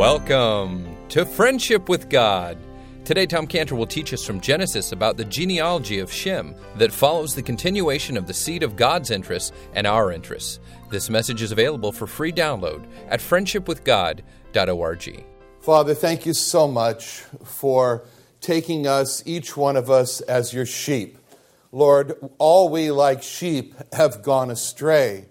Welcome to Friendship with God. Today, Tom Cantor will teach us from Genesis about the genealogy of Shem that follows the continuation of the seed of God's interests and our interests. This message is available for free download at friendshipwithgod.org. Father, thank you so much for taking us, each one of us, as your sheep. Lord, all we like sheep have gone astray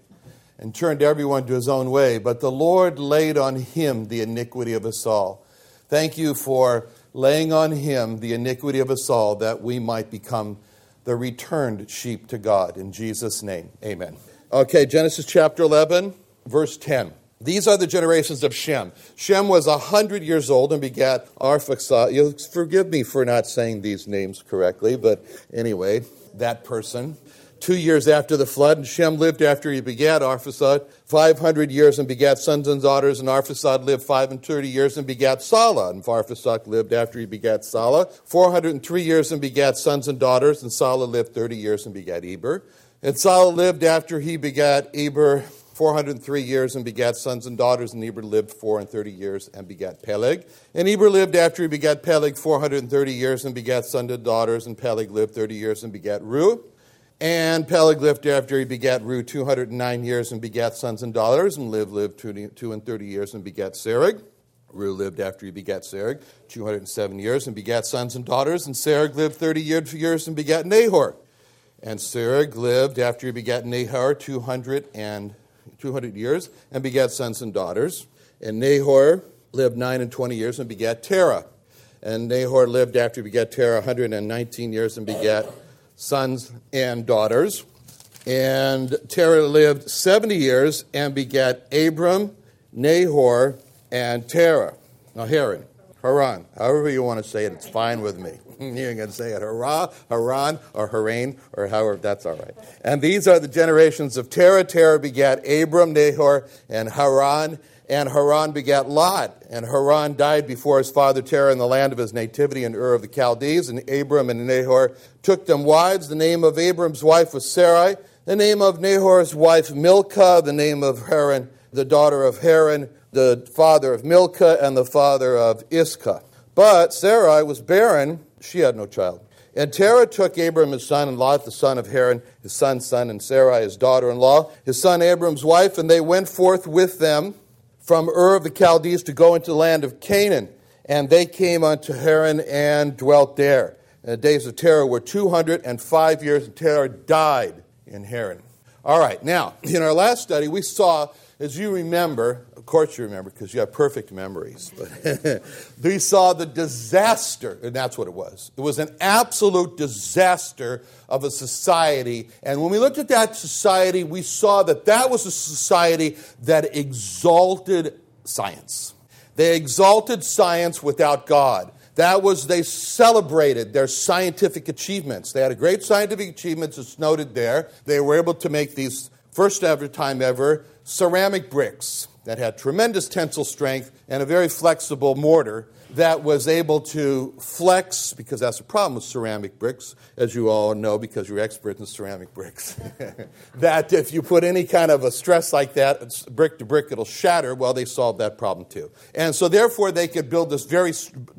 and turned everyone to his own way, but the Lord laid on him the iniquity of us all. Thank you for laying on him the iniquity of us all that we might become the returned sheep to God. In Jesus' name, amen. Okay, Genesis chapter 11, verse 10. These are the generations of Shem. Shem was a hundred years old and begat Arphaxad. You'll forgive me for not saying these names correctly, but anyway, that person two years after the flood, and Shem lived after he begat Arphaxad 500 years and begat sons and daughters, and Arphaxad lived five and thirty years and begat Salah, and Arphaxad lived after he begat Salah 403 years and begat sons and daughters, and Salah lived 30 years and begat Eber. And Salah lived after he begat Eber 403 years and begat sons and daughters, and Eber lived four and thirty years and begat Peleg. And Eber lived after he begat Peleg 430 years and begat sons and daughters, and Peleg lived 30 years and begat Reu. And Peleg lived after he begat Reu 209 years and begat sons and daughters, and lived lived two and thirty years and begat Serug. Reu lived after he begat Serug 207 years and begat sons and daughters, and Serug lived 30 years and begat Nahor. And Serug lived after he begat Nahor 200 and 200 years and begat sons and daughters. And Nahor lived nine and 20 years and begat Terah. And Nahor lived after he begat Terah 119 years and begat sons and daughters. And Terah lived 70 years and begat Abram, Nahor, and Terah. Now, Haran, Haran, however you want to say it, it's fine with me. You can say it Hara, Haran, or Haran, or however, that's all right. And these are the generations of Terah. Terah begat Abram, Nahor, and Haran. And Haran begat Lot. And Haran died before his father Terah in the land of his nativity in Ur of the Chaldees. And Abram and Nahor took them wives. The name of Abram's wife was Sarai. The name of Nahor's wife Milcah. The name of Haran, the daughter of Haran, the father of Milcah, and the father of Iscah. But Sarai was barren. She had no child. And Terah took Abram his son, and Lot the son of Haran, his son's son, and Sarai his daughter in law, his son Abram's wife, and they went forth with them from Ur of the Chaldees to go into the land of Canaan. And they came unto Haran and dwelt there. And the days of Terah were 205 years, and Terah died in Haran. All right, now, in our last study, we saw, as you remember, course you remember because you have perfect memories, but we saw the disaster, and that's what it was. It was an absolute disaster of a society. And when we looked at that society, we saw that that was a society that exalted science. They exalted science without God. That was, they celebrated their scientific achievements. They had a great scientific achievements, it's noted there. They were able to make these, first ever time ever, ceramic bricks that had tremendous tensile strength and a very flexible mortar that was able to flex, because that's the problem with ceramic bricks, as you all know because you're experts in ceramic bricks, that if you put any kind of a stress like that, brick to brick, it'll shatter. Well, they solved that problem too. And so, therefore, they could build this very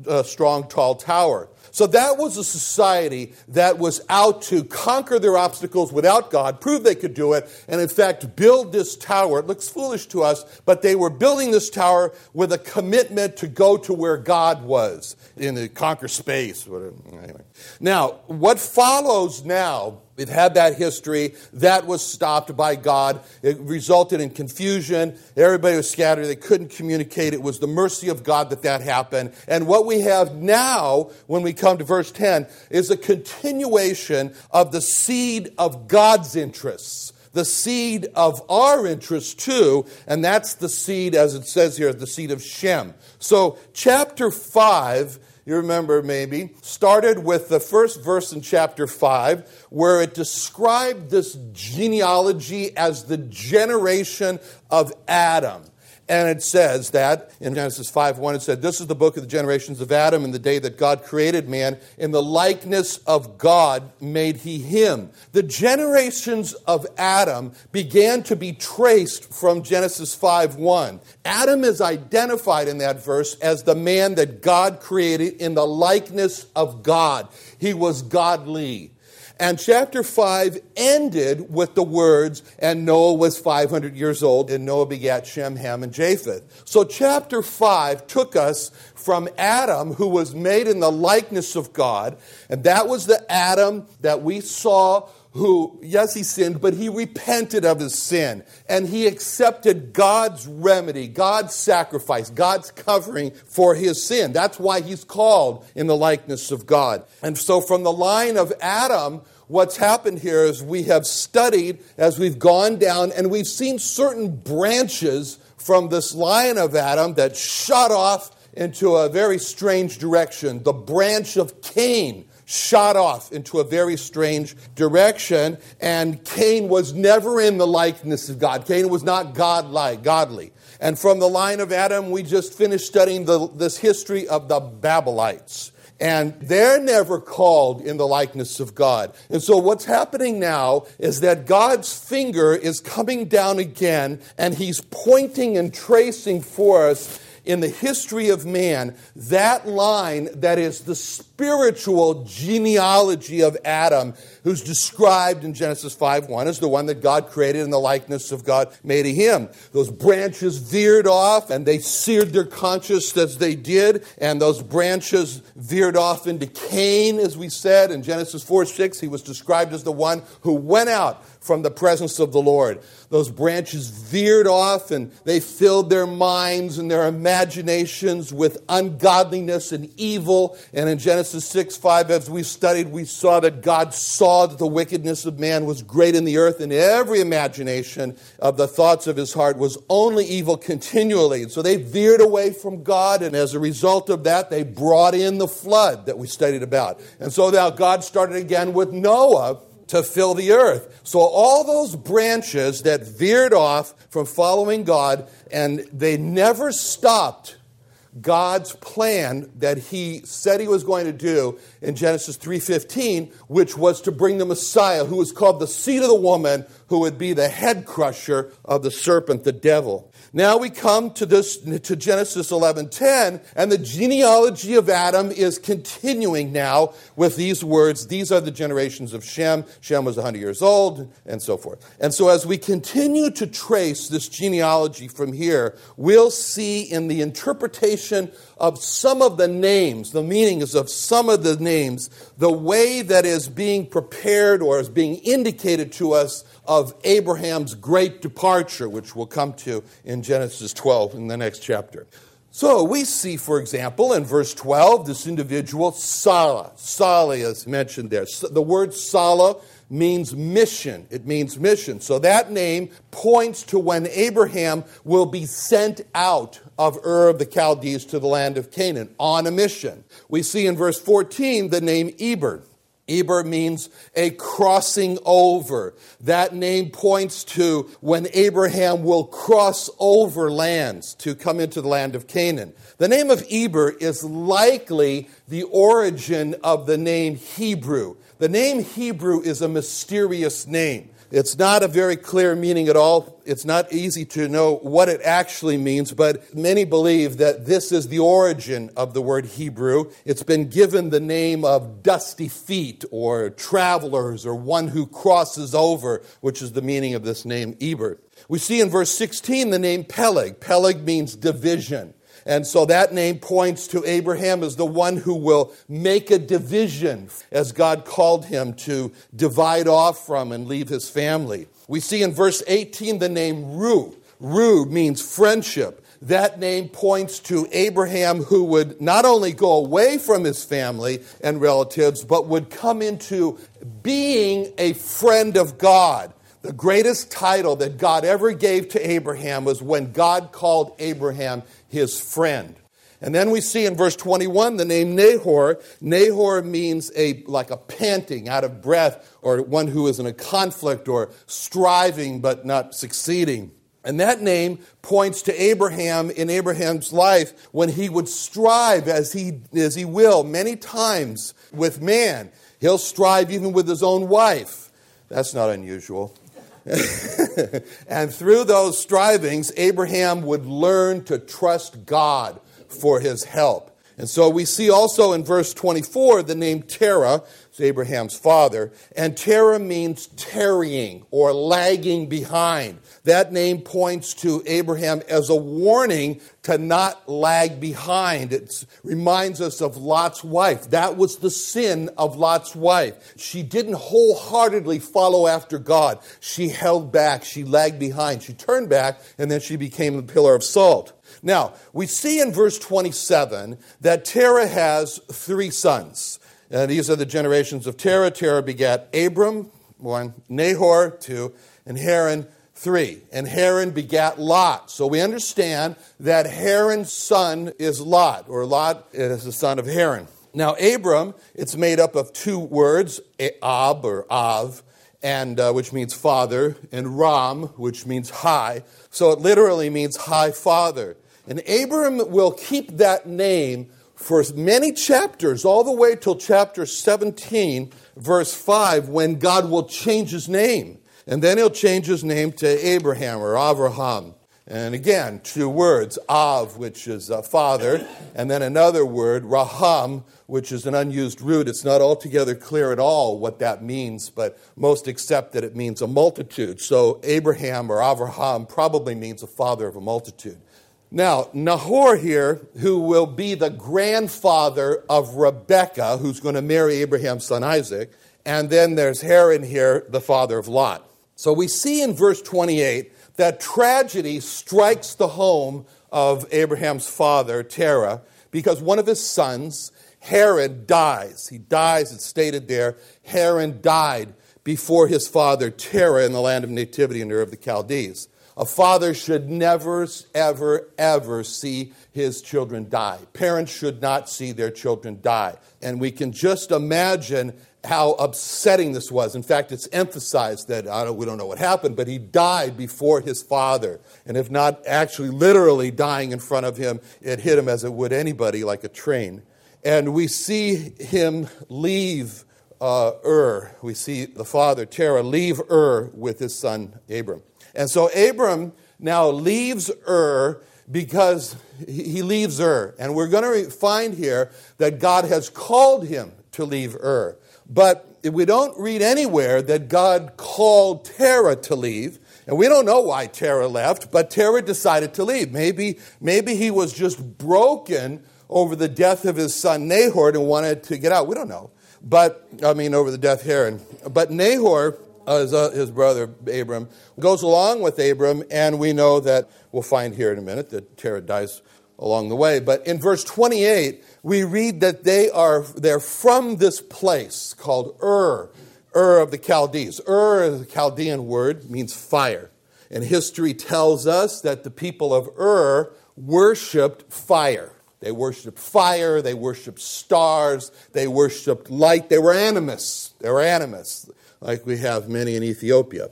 uh, strong, tall tower. So that was a society that was out to conquer their obstacles without God, prove they could do it, and in fact build this tower. It looks foolish to us, but they were building this tower with a commitment to go to where God was in the conquer space. Anyway. Now, what follows now it had that history. That was stopped by God. It resulted in confusion. Everybody was scattered. They couldn't communicate. It was the mercy of God that that happened. And what we have now, when we come to verse 10, is a continuation of the seed of God's interests the seed of our interests too, and that's the seed, as it says here, the seed of Shem. So, chapter 5 you remember maybe, started with the first verse in chapter 5, where it described this genealogy as the generation of Adam. And it says that in Genesis 5 1, it said, This is the book of the generations of Adam in the day that God created man. In the likeness of God made he him. The generations of Adam began to be traced from Genesis 5 1. Adam is identified in that verse as the man that God created in the likeness of God. He was godly. And chapter 5 ended with the words, and Noah was 500 years old, and Noah begat Shem, Ham, and Japheth. So chapter 5 took us from Adam, who was made in the likeness of God, and that was the Adam that we saw who, yes, he sinned, but he repented of his sin and he accepted God's remedy, God's sacrifice, God's covering for his sin. That's why he's called in the likeness of God. And so, from the line of Adam, what's happened here is we have studied as we've gone down and we've seen certain branches from this line of Adam that shot off into a very strange direction. The branch of Cain shot off into a very strange direction, and Cain was never in the likeness of God. Cain was not God-like, godly. And from the line of Adam, we just finished studying the, this history of the Babylonites. And they're never called in the likeness of God. And so what's happening now is that God's finger is coming down again, and He's pointing and tracing for us in the history of man that line that is the spiritual genealogy of Adam, who's described in Genesis 5 1 as the one that God created in the likeness of God made of him. Those branches veered off and they seared their conscience as they did, and those branches veered off into Cain, as we said in Genesis 4 6. He was described as the one who went out from the presence of the Lord. Those branches veered off and they filled their minds and their imaginations with ungodliness and evil. And in Genesis 6 5, as we studied, we saw that God saw that the wickedness of man was great in the earth, and every imagination of the thoughts of his heart was only evil continually. And so they veered away from God, and as a result of that, they brought in the flood that we studied about. And so now God started again with Noah to fill the earth. So all those branches that veered off from following God and they never stopped God's plan that he said he was going to do in Genesis 3:15, which was to bring the Messiah who was called the seed of the woman who would be the head crusher of the serpent the devil. Now we come to this to Genesis 11:10 and the genealogy of Adam is continuing now with these words these are the generations of Shem Shem was 100 years old and so forth. And so as we continue to trace this genealogy from here we'll see in the interpretation of some of the names the meanings of some of the names the way that is being prepared or is being indicated to us of Abraham's great departure, which we'll come to in Genesis 12 in the next chapter. So we see, for example, in verse 12, this individual, Sala. Salah is mentioned there. The word Salah means mission. It means mission. So that name points to when Abraham will be sent out of Ur of the Chaldees to the land of Canaan on a mission. We see in verse 14 the name Eber. Eber means a crossing over. That name points to when Abraham will cross over lands to come into the land of Canaan. The name of Eber is likely the origin of the name Hebrew. The name Hebrew is a mysterious name. It's not a very clear meaning at all. It's not easy to know what it actually means, but many believe that this is the origin of the word Hebrew. It's been given the name of dusty feet or travelers or one who crosses over, which is the meaning of this name, Eber. We see in verse 16 the name Peleg. Peleg means division. And so that name points to Abraham as the one who will make a division, as God called him to divide off from and leave his family. We see in verse 18 the name Reu. Reu means friendship. That name points to Abraham who would not only go away from his family and relatives, but would come into being a friend of God. The greatest title that God ever gave to Abraham was when God called Abraham his friend. And then we see in verse 21 the name Nahor. Nahor means a like a panting, out of breath, or one who is in a conflict or striving but not succeeding. And that name points to Abraham in Abraham's life when he would strive as he, as he will many times with man. He'll strive even with his own wife. That's not unusual. and through those strivings, Abraham would learn to trust God for his help. And so we see also in verse 24 the name Terah, Abraham's father, and Terah means tarrying or lagging behind. That name points to Abraham as a warning to not lag behind. It reminds us of Lot's wife. That was the sin of Lot's wife. She didn't wholeheartedly follow after God. She held back, she lagged behind, she turned back, and then she became a pillar of salt. Now, we see in verse 27 that Terah has three sons. And these are the generations of Terah. Terah begat Abram, one, Nahor, two, and Haran, three. And Haran begat Lot. So we understand that Haran's son is Lot, or Lot is the son of Haran. Now, Abram, it's made up of two words, Ab or Av, and uh, which means father, and Ram, which means high. So it literally means high father. And Abram will keep that name for many chapters, all the way till chapter 17, verse 5, when God will change his name. And then he'll change his name to Abraham or Avraham. And again, two words, Av, which is a father, and then another word, Raham, which is an unused root. It's not altogether clear at all what that means, but most accept that it means a multitude. So Abraham or Avraham probably means a father of a multitude. Now, Nahor here, who will be the grandfather of Rebekah, who's going to marry Abraham's son Isaac, and then there's Haran here, the father of Lot. So we see in verse 28 that tragedy strikes the home of Abraham's father, Terah, because one of his sons, Haran, dies. He dies, it's stated there. Haran died before his father, Terah, in the land of nativity in Ur of the Chaldees. A father should never, ever, ever see his children die. Parents should not see their children die. And we can just imagine how upsetting this was. In fact, it's emphasized that don't, we don't know what happened, but he died before his father. And if not actually literally dying in front of him, it hit him as it would anybody, like a train. And we see him leave uh, Ur. We see the father, Terah, leave Ur with his son, Abram. And so Abram now leaves Ur because he leaves Ur. And we're going to find here that God has called him to leave Ur. But we don't read anywhere that God called Terah to leave. And we don't know why Terah left, but Terah decided to leave. Maybe, maybe he was just broken over the death of his son Nahor and wanted to get out. We don't know. But, I mean, over the death Haran. But Nahor his, uh, his brother Abram, goes along with Abram, and we know that we'll find here in a minute that Terah dies along the way. But in verse 28, we read that they are they're from this place called Ur, Ur of the Chaldees. Ur, the Chaldean word, means fire. And history tells us that the people of Ur worshipped fire. They worshiped fire, they worshiped stars, they worshiped light. They were animists. They were animists like we have many in Ethiopia.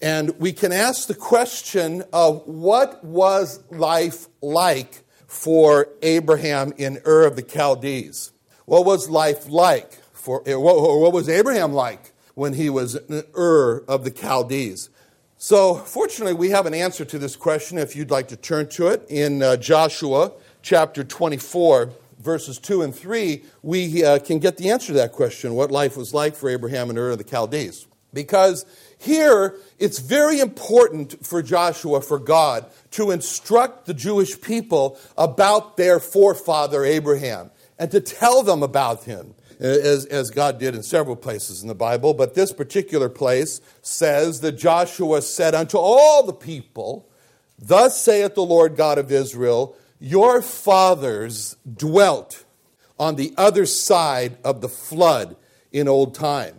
And we can ask the question of what was life like for Abraham in Ur of the Chaldees? What was life like for, or what was Abraham like when he was in Ur of the Chaldees? So, fortunately, we have an answer to this question if you'd like to turn to it in uh, Joshua chapter 24 verses 2 and 3, we uh, can get the answer to that question what life was like for Abraham and Ur of the Chaldees. Because here, it's very important for Joshua, for God, to instruct the Jewish people about their forefather Abraham and to tell them about him, as, as God did in several places in the Bible. But this particular place says that Joshua said unto all the people, Thus saith the Lord God of Israel, your fathers dwelt on the other side of the flood in old time.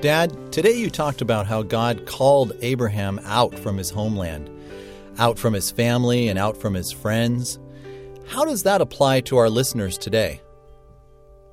Dad, today you talked about how God called Abraham out from his homeland, out from his family, and out from his friends. How does that apply to our listeners today?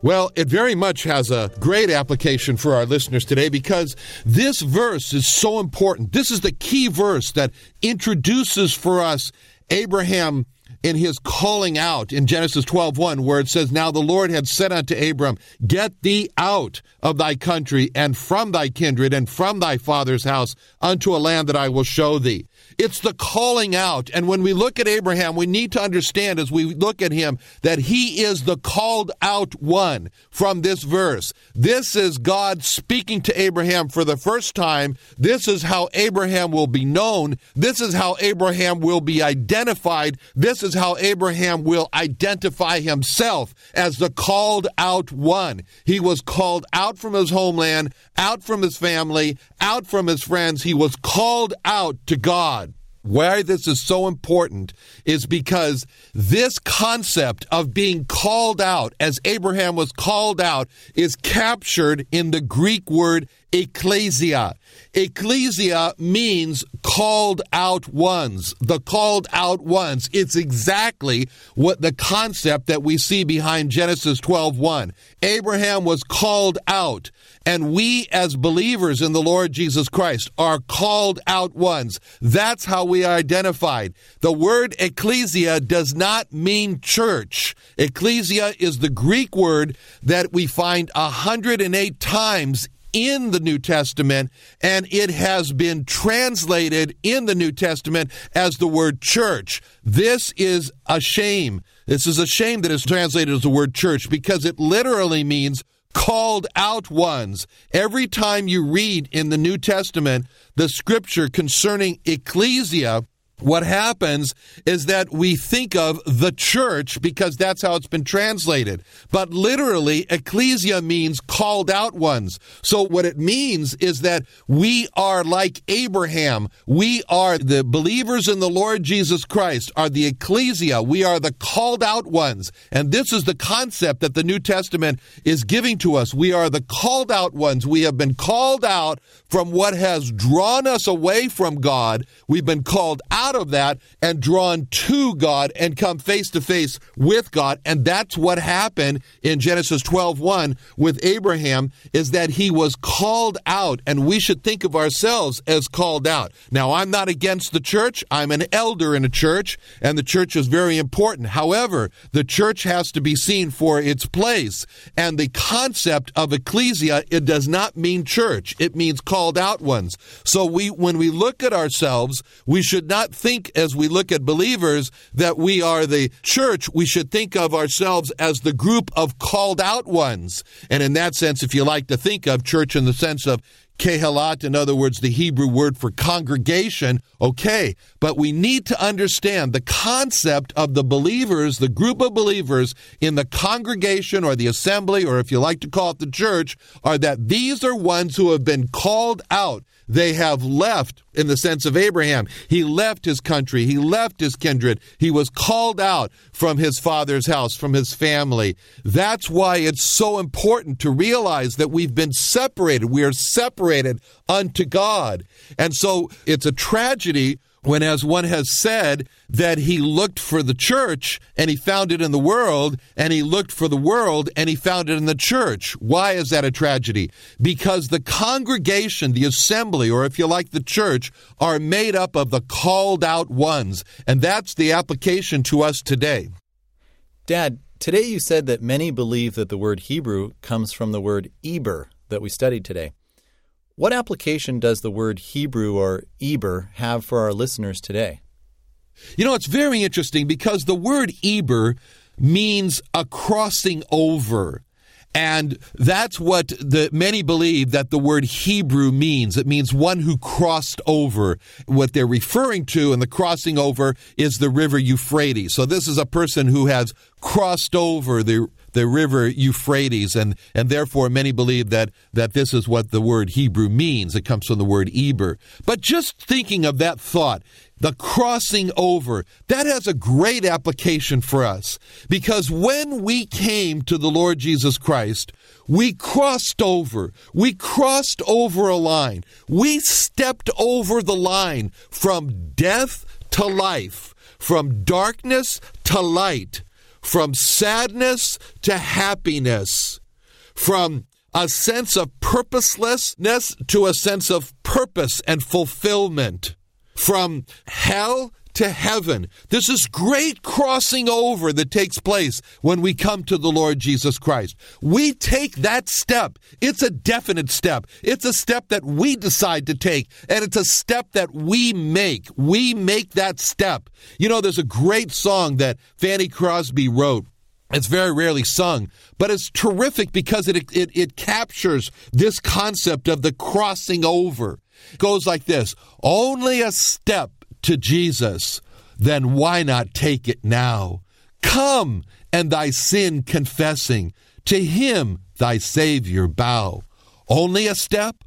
Well, it very much has a great application for our listeners today because this verse is so important. This is the key verse that introduces for us Abraham in his calling out in Genesis 12:1 where it says now the Lord had said unto Abram get thee out of thy country and from thy kindred and from thy father's house unto a land that I will show thee it's the calling out. And when we look at Abraham, we need to understand as we look at him that he is the called out one from this verse. This is God speaking to Abraham for the first time. This is how Abraham will be known. This is how Abraham will be identified. This is how Abraham will identify himself as the called out one. He was called out from his homeland, out from his family, out from his friends. He was called out to God. Why this is so important is because this concept of being called out, as Abraham was called out, is captured in the Greek word ecclesia. Ecclesia means called out ones, the called out ones. It's exactly what the concept that we see behind Genesis 12:1. Abraham was called out, and we as believers in the Lord Jesus Christ are called out ones. That's how we are identified. The word ecclesia does not mean church. Ecclesia is the Greek word that we find 108 times in the New Testament, and it has been translated in the New Testament as the word church. This is a shame. This is a shame that it's translated as the word church because it literally means called out ones. Every time you read in the New Testament the scripture concerning ecclesia, what happens is that we think of the church because that's how it's been translated. But literally, ecclesia means called out ones. So what it means is that we are like Abraham. We are the believers in the Lord Jesus Christ, are the ecclesia. We are the called out ones. And this is the concept that the New Testament is giving to us. We are the called out ones. We have been called out from what has drawn us away from God. We've been called out out of that and drawn to God and come face to face with God. And that's what happened in Genesis 12 1 with Abraham is that he was called out, and we should think of ourselves as called out. Now, I'm not against the church. I'm an elder in a church, and the church is very important. However, the church has to be seen for its place. And the concept of ecclesia, it does not mean church. It means called out ones. So we, when we look at ourselves, we should not think as we look at believers that we are the church. We should think of ourselves as the group of called out ones. And in that sense, if you like to think of church in the sense of Kehilat, in other words, the Hebrew word for congregation, okay, but we need to understand the concept of the believers, the group of believers in the congregation or the assembly, or if you like to call it the church, are that these are ones who have been called out. They have left, in the sense of Abraham. He left his country, he left his kindred, he was called out from his father's house, from his family. That's why it's so important to realize that we've been separated. We are separated unto God. And so it's a tragedy when, as one has said, that he looked for the church and he found it in the world, and he looked for the world and he found it in the church. Why is that a tragedy? Because the congregation, the assembly, or if you like, the church, are made up of the called out ones. And that's the application to us today. Dad, today you said that many believe that the word Hebrew comes from the word Eber that we studied today. What application does the word Hebrew or Eber have for our listeners today? You know, it's very interesting because the word Eber means a crossing over. And that's what the many believe that the word Hebrew means. It means one who crossed over. What they're referring to and the crossing over is the river Euphrates. So this is a person who has crossed over the the river Euphrates, and, and therefore many believe that, that this is what the word Hebrew means. It comes from the word Eber. But just thinking of that thought, the crossing over, that has a great application for us. Because when we came to the Lord Jesus Christ, we crossed over. We crossed over a line. We stepped over the line from death to life, from darkness to light from sadness to happiness. from a sense of purposelessness to a sense of purpose and fulfillment, from hell to heaven. There's This is great crossing over that takes place when we come to the Lord Jesus Christ. We take that step. It's a definite step. It's a step that we decide to take, and it's a step that we make. We make that step. You know, there's a great song that Fanny Crosby wrote. It's very rarely sung, but it's terrific because it, it, it captures this concept of the crossing over. It goes like this Only a step to Jesus, then why not take it now? Come and thy sin confessing, to him thy Savior bow. Only a step,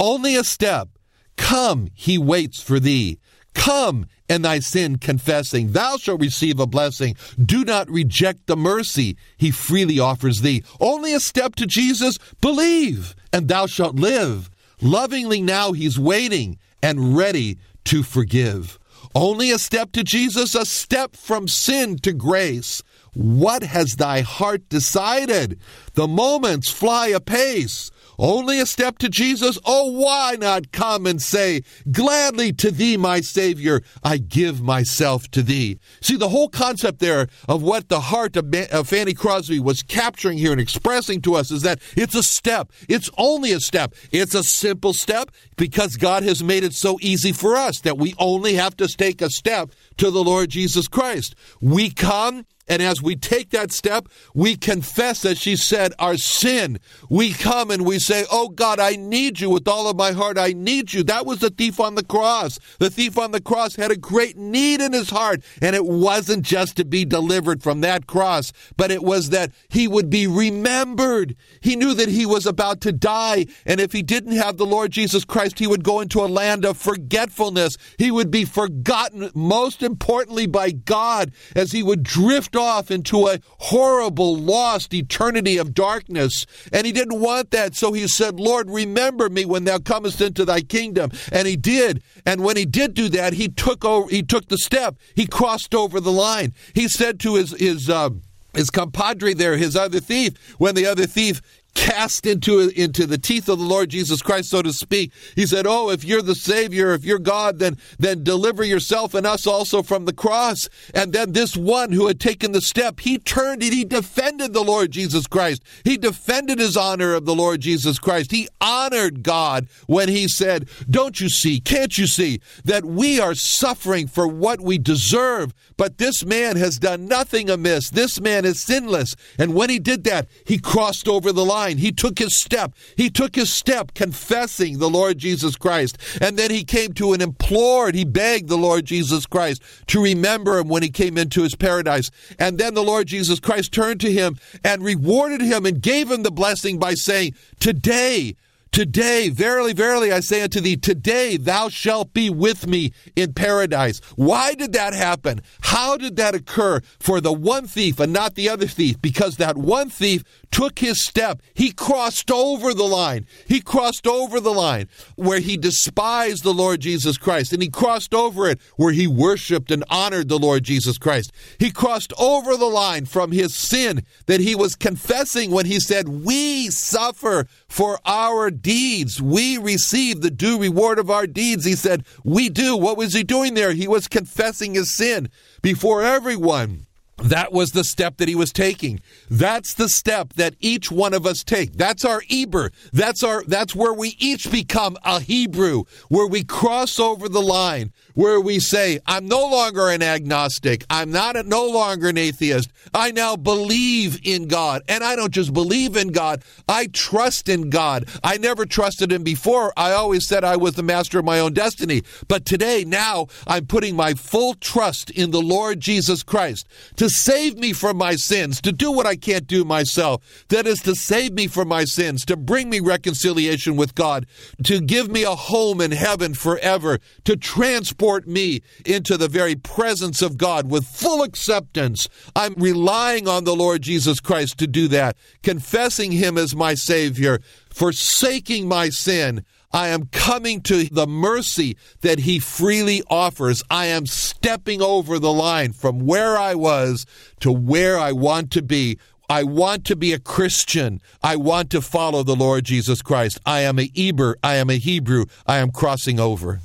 only a step. Come, he waits for thee. Come and thy sin confessing, thou shalt receive a blessing. Do not reject the mercy he freely offers thee. Only a step to Jesus, believe, and thou shalt live. Lovingly now he's waiting and ready to forgive. Only a step to Jesus, a step from sin to grace. What has thy heart decided? The moments fly apace. Only a step to Jesus? Oh, why not come and say, Gladly to thee, my Savior, I give myself to thee. See, the whole concept there of what the heart of, of Fanny Crosby was capturing here and expressing to us is that it's a step. It's only a step. It's a simple step because God has made it so easy for us that we only have to take a step to the Lord Jesus Christ. We come and as we take that step, we confess, as she said, our sin. We come and we say, Oh God, I need you with all of my heart. I need you. That was the thief on the cross. The thief on the cross had a great need in his heart. And it wasn't just to be delivered from that cross, but it was that he would be remembered. He knew that he was about to die. And if he didn't have the Lord Jesus Christ, he would go into a land of forgetfulness. He would be forgotten, most importantly, by God as he would drift off into a horrible, lost eternity of darkness. And he didn't want that. So he said, Lord, remember me when thou comest into thy kingdom. And he did. And when he did do that, he took over, he took the step. He crossed over the line. He said to his, his, uh, his compadre there, his other thief, when the other thief cast into into the teeth of the Lord Jesus Christ, so to speak. He said, "Oh, if you're the Savior, if you're God, then then deliver yourself and us also from the cross." And then this one who had taken the step, he turned and he defended the Lord Jesus Christ. He defended his honor of the Lord Jesus Christ. He honored God when he said, "Don't you see? Can't you see that we are suffering for what we deserve? But this man has done nothing amiss. This man is sinless." And when he did that, he crossed over the line. He took his step. He took his step confessing the Lord Jesus Christ. And then he came to and implored, he begged the Lord Jesus Christ to remember him when he came into his paradise. And then the Lord Jesus Christ turned to him and rewarded him and gave him the blessing by saying, Today, Today, verily, verily, I say unto thee, today thou shalt be with me in paradise. Why did that happen? How did that occur for the one thief and not the other thief? Because that one thief took his step. He crossed over the line. He crossed over the line where he despised the Lord Jesus Christ, and he crossed over it where he worshiped and honored the Lord Jesus Christ. He crossed over the line from his sin that he was confessing when he said, We suffer for our deeds. We receive the due reward of our deeds. He said, We do. What was he doing there? He was confessing his sin before everyone. That was the step that he was taking. That's the step that each one of us take. That's our Eber. That's our that's where we each become a Hebrew, where we cross over the line, where we say, I'm no longer an agnostic. I'm not a, no longer an atheist. I now believe in God. And I don't just believe in God, I trust in God. I never trusted him before. I always said I was the master of my own destiny. But today, now, I'm putting my full trust in the Lord Jesus Christ to save me from my sins, to do what I can't do myself. That is to save me from my sins, to bring me reconciliation with God, to give me a home in heaven forever, to transport me into the very presence of God with full acceptance. I'm relying on the Lord Jesus Christ to do that, confessing Him as my Savior, forsaking my sin. I am coming to the mercy that He freely offers. I am stepping over the line from where I was to where I want to be I want to be a Christian. I want to follow the Lord Jesus Christ. I am a Eber. I am a Hebrew. I am crossing over.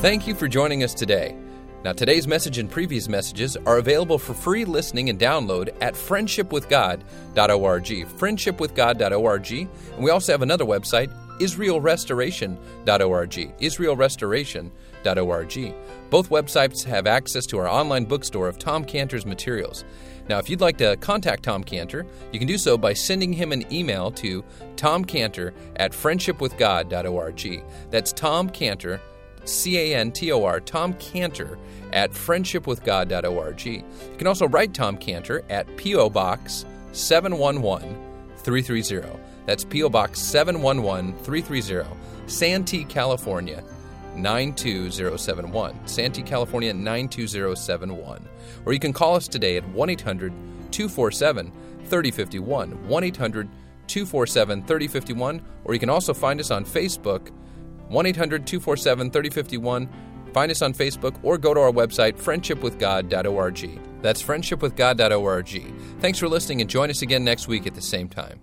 Thank you for joining us today. Now, today's message and previous messages are available for free listening and download at friendshipwithgod.org. Friendshipwithgod.org. And we also have another website, israelrestoration.org. Israelrestoration.org. Both websites have access to our online bookstore of Tom Cantor's materials. Now, if you'd like to contact Tom Cantor, you can do so by sending him an email to tomcantor at friendshipwithgod.org. That's Tom Cantor C A N T O R, Tom Cantor at friendshipwithgod.org. You can also write Tom Cantor at P.O. Box 711 330. That's P.O. Box 711 330, Santee, California 92071. Santee, California 92071. Or you can call us today at 1 800 247 3051. 1 800 247 3051. Or you can also find us on Facebook 1 800 247 3051. Find us on Facebook or go to our website, friendshipwithgod.org. That's friendshipwithgod.org. Thanks for listening and join us again next week at the same time.